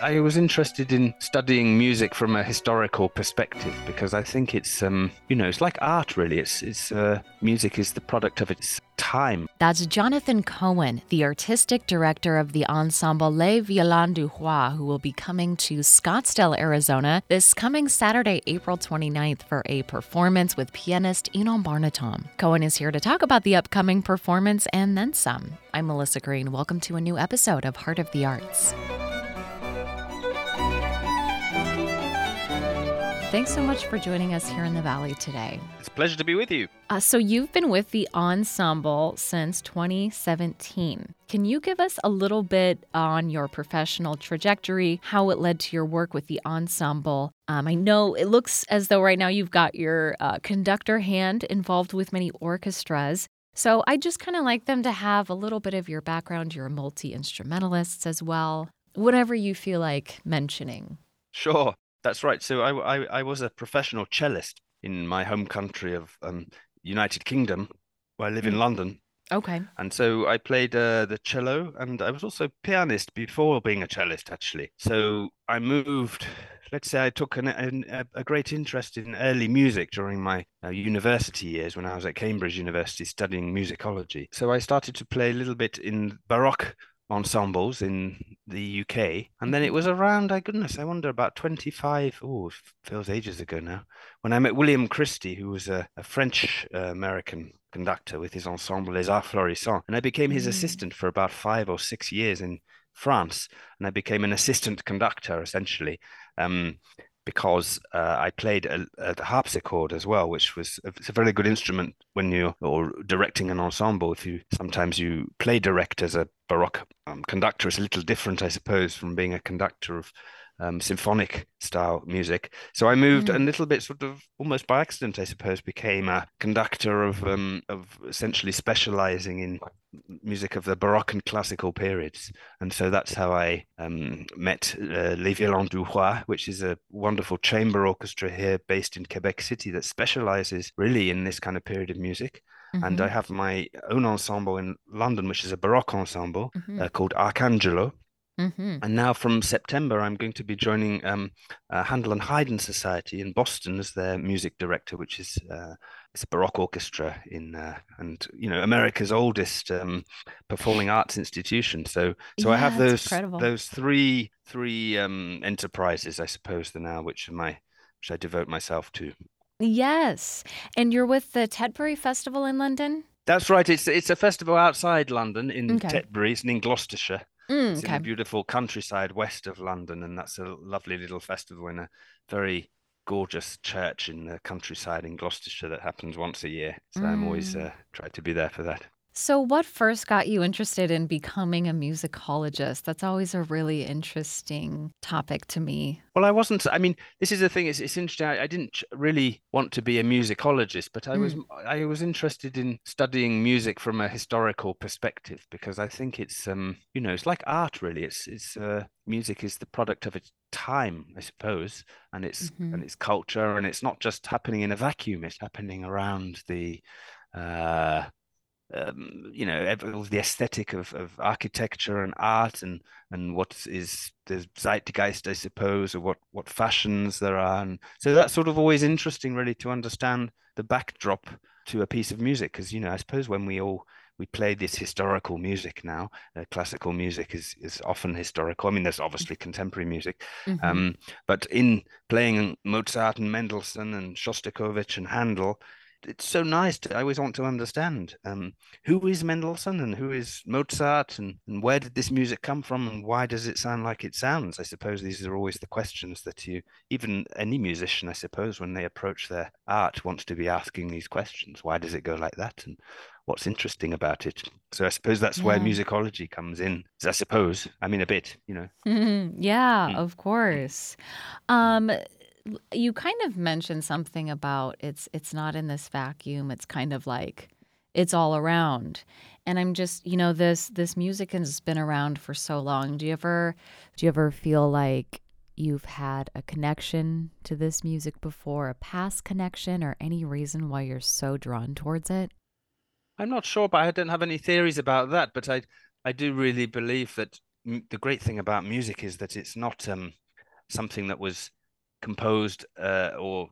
I was interested in studying music from a historical perspective because I think it's, um, you know, it's like art really. It's, it's uh, music is the product of its time. That's Jonathan Cohen, the artistic director of the ensemble Les Violons du Roy, who will be coming to Scottsdale, Arizona this coming Saturday, April 29th for a performance with pianist Inon Barnatan. Cohen is here to talk about the upcoming performance and then some. I'm Melissa Green. Welcome to a new episode of Heart of the Arts. Thanks so much for joining us here in the Valley today. It's a pleasure to be with you. Uh, so, you've been with the ensemble since 2017. Can you give us a little bit on your professional trajectory, how it led to your work with the ensemble? Um, I know it looks as though right now you've got your uh, conductor hand involved with many orchestras. So, I just kind of like them to have a little bit of your background. You're a multi instrumentalist as well, whatever you feel like mentioning. Sure. That's right. So I, I, I was a professional cellist in my home country of um, United Kingdom, where I live in mm. London. Okay. And so I played uh, the cello, and I was also pianist before being a cellist, actually. So I moved. Let's say I took an, an, a great interest in early music during my uh, university years when I was at Cambridge University studying musicology. So I started to play a little bit in Baroque ensembles in the UK. And then it was around, I goodness, I wonder about 25, oh, feels ages ago now, when I met William Christie, who was a, a French uh, American conductor with his ensemble Les Arts Florissants. And I became his mm. assistant for about five or six years in France. And I became an assistant conductor essentially. Um, because uh, I played a, a, harpsichord as well, which was a, it's a very good instrument when you're or directing an ensemble. If you sometimes you play direct as a baroque um, conductor, it's a little different, I suppose, from being a conductor of um, symphonic style music. So I moved mm. a little bit, sort of almost by accident, I suppose, became a conductor of um, of essentially specializing in music of the Baroque and classical periods. And so that's how I um, met uh, Les Violons du Roy, which is a wonderful chamber orchestra here based in Quebec City that specializes really in this kind of period of music. Mm-hmm. And I have my own ensemble in London, which is a Baroque ensemble mm-hmm. uh, called Arcangelo. Mm-hmm. And now from September, I'm going to be joining um, uh, Handel and Haydn Society in Boston as their music director, which is uh, it's a Baroque orchestra in uh, and you know America's oldest um, performing arts institution. So so yeah, I have those incredible. those three three um, enterprises, I suppose, the now which are my which I devote myself to. Yes, and you're with the Tetbury Festival in London. That's right. It's it's a festival outside London in okay. Tetbury. It's in Gloucestershire. Mm, it's okay. in the beautiful countryside west of London, and that's a lovely little festival in a very gorgeous church in the countryside in Gloucestershire that happens once a year. So mm. I'm always mm. uh, try to be there for that. So, what first got you interested in becoming a musicologist? That's always a really interesting topic to me. Well, I wasn't. I mean, this is the thing. It's, it's interesting. I, I didn't really want to be a musicologist, but I mm. was. I was interested in studying music from a historical perspective because I think it's, um, you know, it's like art. Really, it's it's uh, music is the product of its time, I suppose, and its mm-hmm. and its culture, and it's not just happening in a vacuum. It's happening around the. Uh, um, you know the aesthetic of, of architecture and art and and what is the zeitgeist I suppose or what what fashions there are and so that's sort of always interesting really to understand the backdrop to a piece of music because you know I suppose when we all we play this historical music now. Uh, classical music is is often historical. I mean, there's obviously contemporary music, mm-hmm. um, but in playing Mozart and Mendelssohn and Shostakovich and Handel, it's so nice to I always want to understand um, who is Mendelssohn and who is Mozart and, and where did this music come from and why does it sound like it sounds? I suppose these are always the questions that you even any musician, I suppose, when they approach their art wants to be asking these questions. Why does it go like that? And what's interesting about it? So I suppose that's yeah. where musicology comes in. I suppose. I mean a bit, you know. Mm-hmm. Yeah, mm. of course. Um you kind of mentioned something about it's it's not in this vacuum. It's kind of like it's all around. And I'm just, you know, this this music has been around for so long. Do you ever do you ever feel like you've had a connection to this music before, a past connection or any reason why you're so drawn towards it? I'm not sure, but I don't have any theories about that, but I I do really believe that the great thing about music is that it's not um, something that was composed uh, or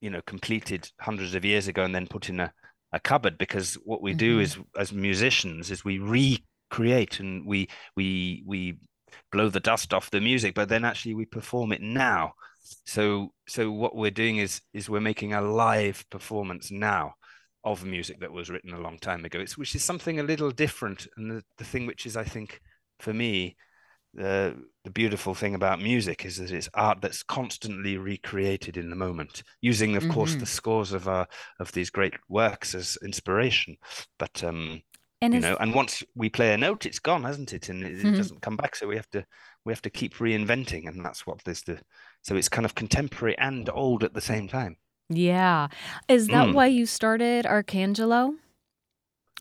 you know completed hundreds of years ago and then put in a, a cupboard because what we mm-hmm. do is as musicians is we recreate and we we we blow the dust off the music but then actually we perform it now so so what we're doing is is we're making a live performance now of music that was written a long time ago it's which is something a little different and the, the thing which is i think for me the the beautiful thing about music is that it's art that's constantly recreated in the moment using of mm-hmm. course the scores of our of these great works as inspiration. But um and you know and once we play a note it's gone hasn't it? And it, mm-hmm. it, doesn't come back so we have to we have to keep reinventing and that's what this the so it's kind of contemporary and old at the same time. Yeah. Is that mm. why you started arcangelo?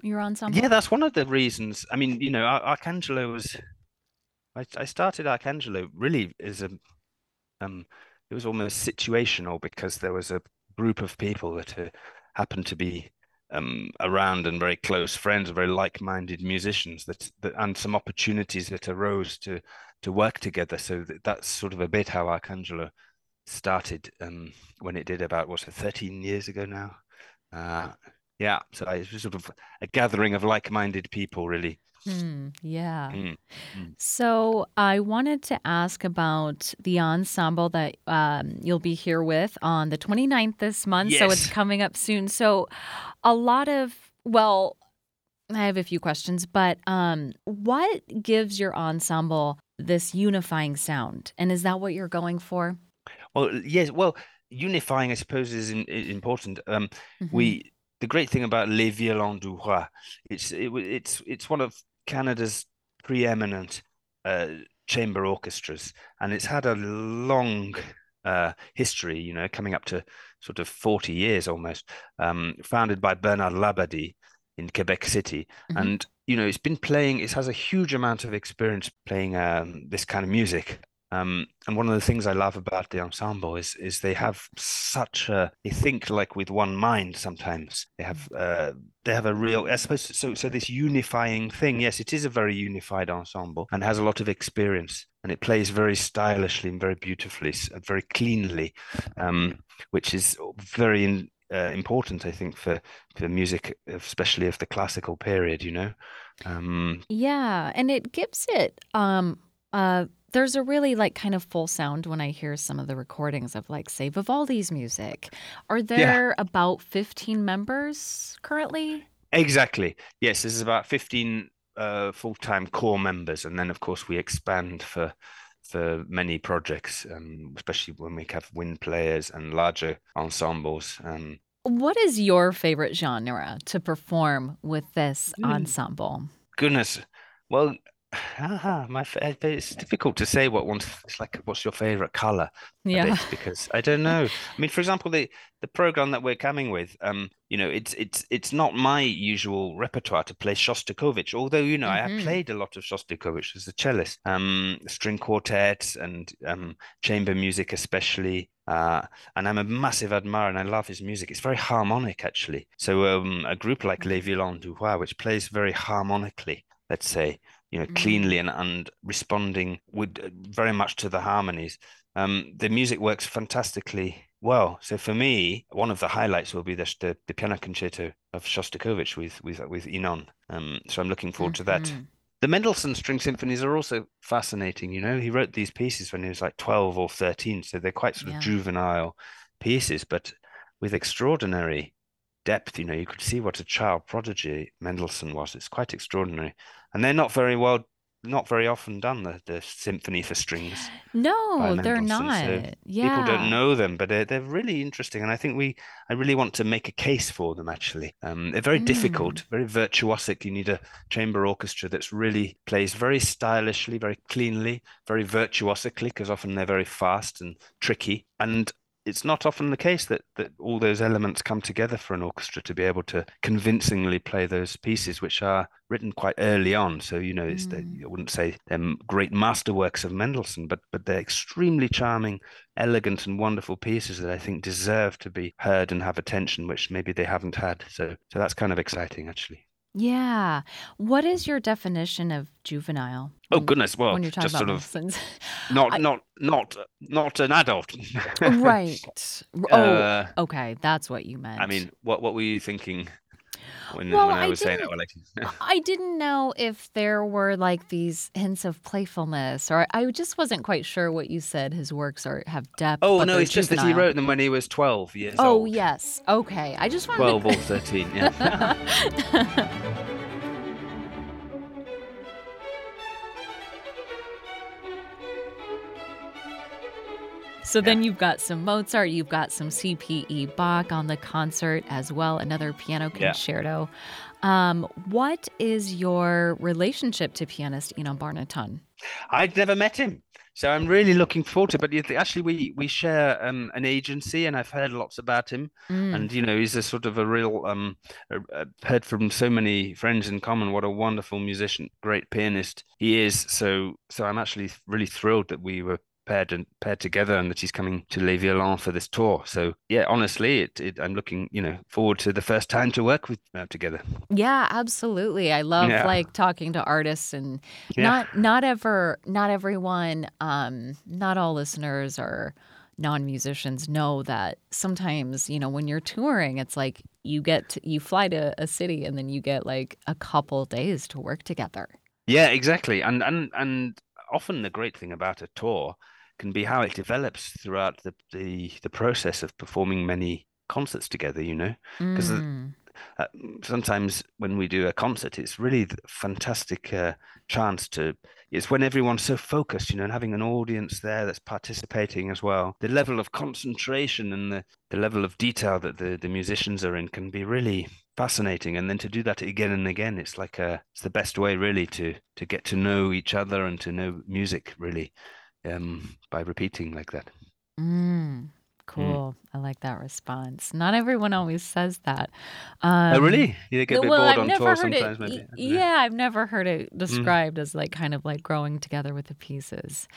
Your ensemble yeah that's one of the reasons. I mean you know arcangelo was I, I started Arcangelo really as a um it was almost situational because there was a group of people that uh, happened to be um, around and very close friends, very like-minded musicians that, that and some opportunities that arose to to work together. So that, that's sort of a bit how Arcangelo started um, when it did about what's it, 13 years ago now. Uh, yeah, so it was sort of a gathering of like-minded people, really. Mm, yeah. Mm, mm. So I wanted to ask about the ensemble that um, you'll be here with on the 29th this month. Yes. So it's coming up soon. So a lot of, well, I have a few questions, but um, what gives your ensemble this unifying sound? And is that what you're going for? Well, yes. Well, unifying, I suppose, is in, important. Um, mm-hmm. We the great thing about Les Violons du Roy, it's it, it's it's one of Canada's preeminent uh, chamber orchestras, and it's had a long uh, history, you know, coming up to sort of 40 years almost, um, founded by Bernard Labadie in Quebec City. Mm-hmm. And, you know, it's been playing, it has a huge amount of experience playing um, this kind of music. Um, and one of the things I love about the ensemble is is they have such a they think like with one mind sometimes. They have uh, they have a real I suppose so so this unifying thing yes it is a very unified ensemble and has a lot of experience and it plays very stylishly and very beautifully and very cleanly um, which is very in, uh, important I think for for music especially of the classical period you know? Um, yeah and it gives it um uh there's a really like kind of full sound when I hear some of the recordings of like say Vivaldi's music. Are there yeah. about 15 members currently? Exactly. Yes, this is about 15 uh, full-time core members and then of course we expand for for many projects, um, especially when we have wind players and larger ensembles. Um, what is your favorite genre to perform with this hmm. ensemble? Goodness. Well, Ah, my it's difficult to say what one's it's like. What's your favorite color? Yeah, because I don't know. I mean, for example, the the program that we're coming with, um, you know, it's it's it's not my usual repertoire to play Shostakovich. Although you know, mm-hmm. I have played a lot of Shostakovich as a cellist, um, string quartets and um, chamber music especially. Uh, and I'm a massive admirer, and I love his music. It's very harmonic, actually. So um, a group like Les Violons du Roy, which plays very harmonically, let's say you know, mm. cleanly and, and responding with uh, very much to the harmonies. Um, the music works fantastically well. So for me, one of the highlights will be the, the, the piano concerto of Shostakovich with with with Inon. Um, so I'm looking forward mm-hmm. to that. Mm-hmm. The Mendelssohn string symphonies are also fascinating. You know, he wrote these pieces when he was like 12 or 13, so they're quite sort of juvenile pieces, but with extraordinary depth. You know, you could see what a child prodigy Mendelssohn was. It's quite extraordinary, and they're not very well, not very often done. The, the symphony for strings. No, they're not. So yeah, people don't know them, but they're they're really interesting, and I think we, I really want to make a case for them. Actually, um, they're very mm. difficult, very virtuosic. You need a chamber orchestra that's really plays very stylishly, very cleanly, very virtuosically, because often they're very fast and tricky. And it's not often the case that that all those elements come together for an orchestra to be able to convincingly play those pieces, which are written quite early on. So you know, it's mm. the, I wouldn't say they're great masterworks of Mendelssohn, but but they're extremely charming, elegant, and wonderful pieces that I think deserve to be heard and have attention, which maybe they haven't had. So so that's kind of exciting, actually. Yeah. What is your definition of juvenile? Oh when- goodness, well, when you're talking just about sort not I- not not not an adult. right. Oh, Uh, okay. That's what you meant. I mean, what what were you thinking when Well, when I I was saying that? like, I didn't know if there were like these hints of playfulness, or I just wasn't quite sure what you said. His works are have depth. oh no, it's just that he wrote them when he was twelve years Oh old. Oh yes. Okay. I just wanted twelve to... or thirteen. Yeah. So then you've got some Mozart, you've got some CPE Bach on the concert as well, another piano Yeah. concerto. Um, what is your relationship to pianist Inon Barnatan? I'd never met him, so I'm really looking forward to. it. But actually, we we share um, an agency, and I've heard lots about him. Mm. And you know, he's a sort of a real um, uh, heard from so many friends in common. What a wonderful musician, great pianist he is. So so I'm actually really thrilled that we were paired and paired together, and that he's coming to Les Violons for this tour. So yeah, honestly, it, it I'm looking you know forward to the first time to work with uh, together. Yeah, absolutely. I love Yeah. like talking to artists and Yeah. not not ever not everyone um not all listeners or non-musicians know that sometimes, you know, when you're touring, it's like you get to, you fly to a city and then you get like a couple days to work together. Yeah, exactly. And and and often the great thing about a tour can be how it develops throughout the the, the process of performing many concerts together, you know, because Mm. Uh, sometimes when we do a concert, it's really fantastic uh, chance to it's when everyone's so focused, you know, and having an audience there that's participating as well. The level of concentration and the, the level of detail that the, the musicians are in can be really fascinating. And then to do that again and again, it's like a it's the best way really to to get to know each other and to know music really um, by repeating like that. Mm. Cool. I like that response. Not everyone always says that. Um, oh, really? You get a bit well, bored I've on never tour sometimes, it. maybe. y- I don't know. Yeah, I've never heard it described as like kind of like growing together with the pieces.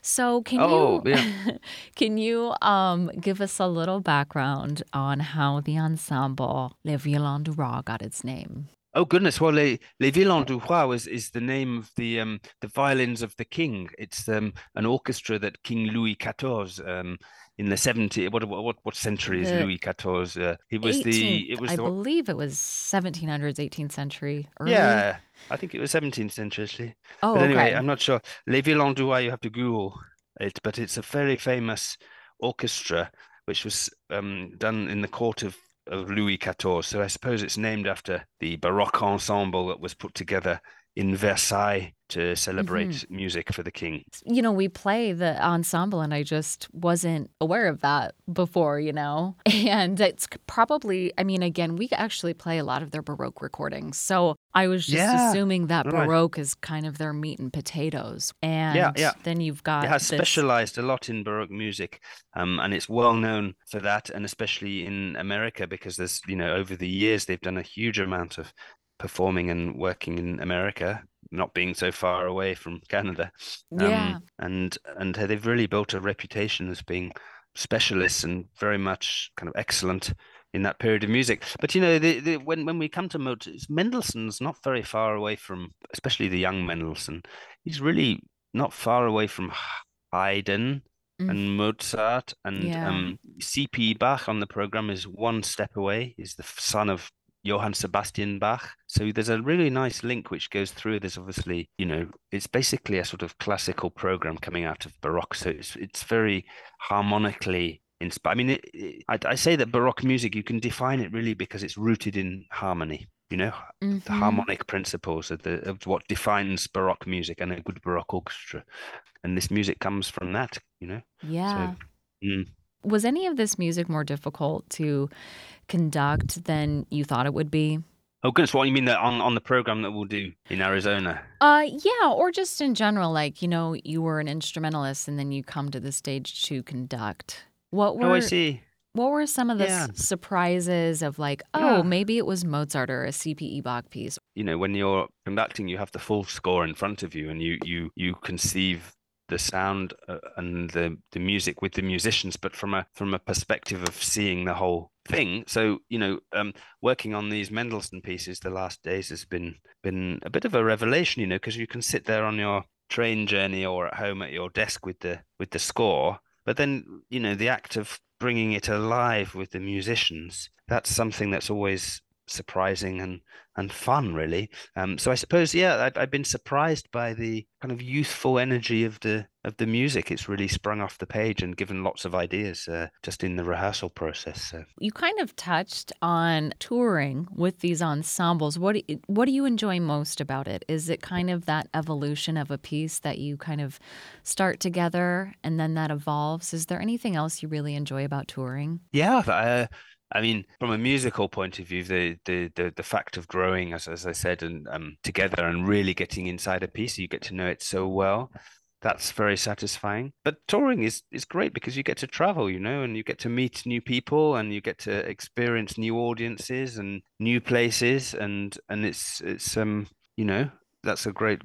So can Oh, you yeah. can you um give us a little background on how the ensemble Le Violon du Roy got its name? Oh goodness! Well, Les, Les Violons du Roy is, is the name of the um the violins of the king. It's um an orchestra that King Louis XIV um in the 70 what what what century is The Louis XIV? Uh, he was the it was I the believe it was 1700s, 18th century. Early. yeah I think it was 17th century actually. Oh, But anyway, okay. I'm not sure. Les Violons du Roi, you have to Google it, but it's a very famous orchestra which was um, done in the court of, of Louis XIV. So I suppose it's named after the Baroque ensemble that was put together in Versailles to celebrate Mm-hmm. music for the king. you know, we play the ensemble, and I just wasn't aware of that before, you know? And it's probably, I mean, again, we actually play a lot of their Baroque recordings. So I was just Yeah, assuming that right. Baroque is kind of their meat and potatoes. And yeah. then you've got It has this- specialized a lot in Baroque music, um, and it's well known for that, and especially in America because there's, you know, over the years they've done a huge amount of performing and working in America, not being so far away from Canada. Um, Yeah. and and they've really built a reputation as being specialists and very much kind of excellent in that period of music. But you know, the, the, when when we come to Mozart, Mendelssohn's not very far away from, especially the young Mendelssohn. He's really not far away from Haydn Mm. and Mozart and Yeah. um, C.P. Bach on the program is one step away. He's the son of Johann Sebastian Bach. So there's a really nice link which goes through. There's obviously, you know, it's basically a sort of classical program coming out of Baroque. So it's it's very harmonically inspired. I mean, it, it, I, I say that Baroque music, you can define it really because it's rooted in harmony. You know, the Mhm. harmonic principles of the of what defines Baroque music and a good Baroque orchestra. And this music comes from that. You know. Yeah. mm. Was any of this music more difficult to conduct than you thought it would be? Oh goodness, what do you mean that on, on the program that we'll do in Arizona? Uh yeah, or just in general like, you know, you were an instrumentalist and then you come to the stage to conduct. What were Oh, I see. what were some of the s- Yeah. surprises of like, oh, Yeah. maybe it was Mozart or a CPE Bach piece? You know, when you're conducting, you have the full score in front of you, and you you you conceive the sound uh, and the the music with the musicians, but from a from a perspective of seeing the whole thing. So you know, um, working on these Mendelssohn pieces the last days has been been a bit of a revelation. You know, because you can sit there on your train journey or at home at your desk with the with the score, but then you know the act of bringing it alive with the musicians. That's something that's always surprising and and fun really. Um so i suppose yeah I've, I've been surprised by the kind of youthful energy of the of the music. It's really sprung off the page and given lots of ideas uh, just in the rehearsal process so. you kind of touched on touring with these ensembles. What do, what do you enjoy most about it? Is it kind of that evolution of a piece that you kind of start together and then that evolves? Is there anything else you really enjoy about touring? Yeah uh, I mean, from a musical point of view, the the the, the fact of growing, as as I said, and um, together and really getting inside a piece, you get to know it so well. That's very satisfying. But touring is is great because you get to travel, you know, and you get to meet new people and you get to experience new audiences and new places, and and it's it's um you know that's a great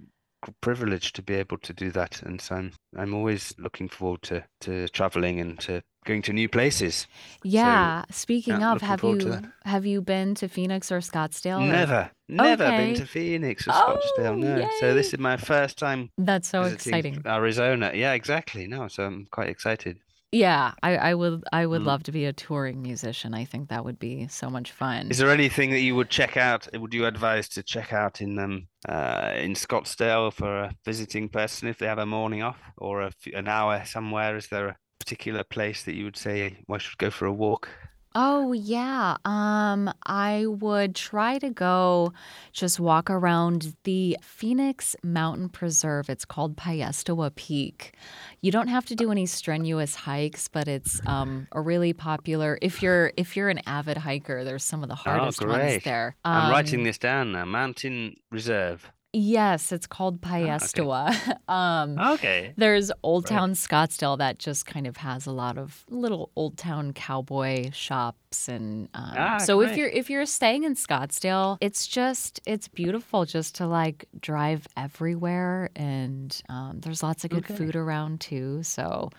privilege to be able to do that and so I'm I'm always looking forward to to traveling and to going to new places. Yeah. So, Speaking yeah, of, have you have you been to Phoenix or Scottsdale? Never, never okay. been to Phoenix or oh, Scottsdale. No. Yay. So this is my first time. That's so exciting. Arizona. Yeah, exactly. No, so I'm quite excited. Yeah, I, I would I would mm. love to be a touring musician. I think that would be so much fun. Is there anything that you would check out? Would you advise to check out in um uh in Scottsdale for a visiting person if they have a morning off or a, an hour somewhere? Is there a particular place that you would say I should go for a walk? Oh yeah. Um I would try to go just walk around the Phoenix Mountain Preserve. It's called Piestewa Peak. You don't have to do any strenuous hikes, but it's um a really popular if you're if you're an avid hiker, there's some of the oh, hardest oh, ones there. Um, I'm writing um, this down now. Mountain Reserve. Yes, it's called Piestewa. Oh, okay. um, okay. There's Old Town right. Scottsdale that just kind of has a lot of little Old Town cowboy shops, and um, ah, so great. if you're if you're staying in Scottsdale, it's just it's beautiful just to like drive everywhere, and um, there's lots of good okay. food around too. So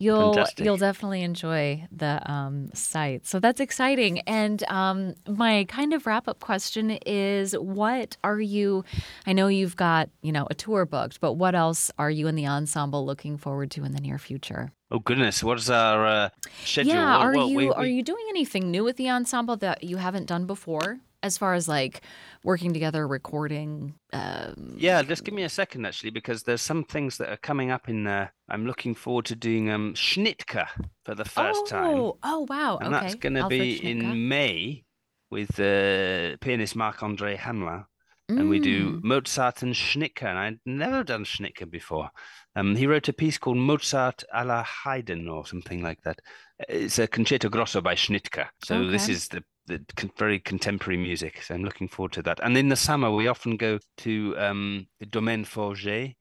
You'll Fantastic. you'll definitely enjoy the um, site. So that's exciting. And um, my kind of wrap up question is, what are you? I know you've got you know a tour booked, but what else are you in the ensemble looking forward to in the near future? Oh goodness, what is our uh, schedule? Yeah, are you we, we... are you doing anything new with the ensemble that you haven't done before? As far as like working together, recording. Um... Yeah, just give me a second actually, because there's some things that are coming up in there. I'm looking forward to doing um Schnittke for the first oh, time. Oh, wow. And okay. that's going to be in May with uh, pianist Marc Andre. Mm. And we do mm. Mozart and Schnittke, and I'd never done Schnittke before. Um, he wrote a piece called Mozart à la Haydn or something like that. It's a concerto grosso by Schnittke. So okay. this is the the very contemporary music. So I'm looking forward to that. And in the summer, we often go to um, the Domaine Forget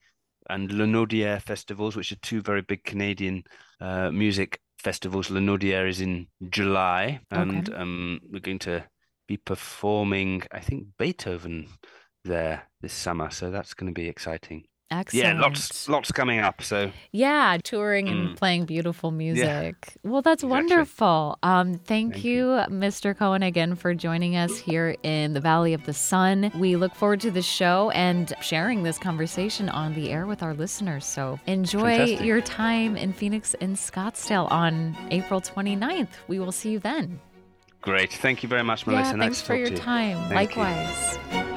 and Lanaudière festivals, which are two very big Canadian uh, music festivals. Lanaudière is in July, and okay. um, we're going to be performing, I think, Beethoven there this summer. So that's going to be exciting. Excellent. Yeah, lots lots coming up. So yeah, touring mm. and playing beautiful music. Yeah. Well, that's exactly. wonderful. Um, thank, thank you, you, Mr. Cohen, again for joining us here in the Valley of the Sun. We look forward to the show and sharing this conversation on the air with our listeners. So enjoy Fantastic. your time in Phoenix and Scottsdale on April 29th. We will see you then. Great. Thank you very much, Melissa. Yeah, nice thanks for your time. Thank Likewise. You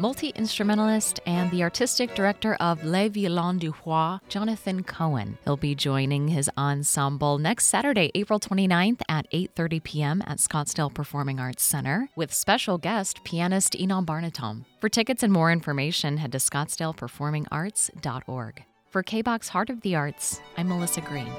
multi instrumentalist and the artistic director of Les Violons du Roy, Jonathan Cohen. He'll be joining his ensemble next Saturday, April 29th at 8:30 p.m. at Scottsdale Performing Arts Center with special guest pianist Inon Barnatan. For tickets and more information, head to scottsdaleperformingarts.org. For KBAQ Heart of the Arts, I'm Melissa Green.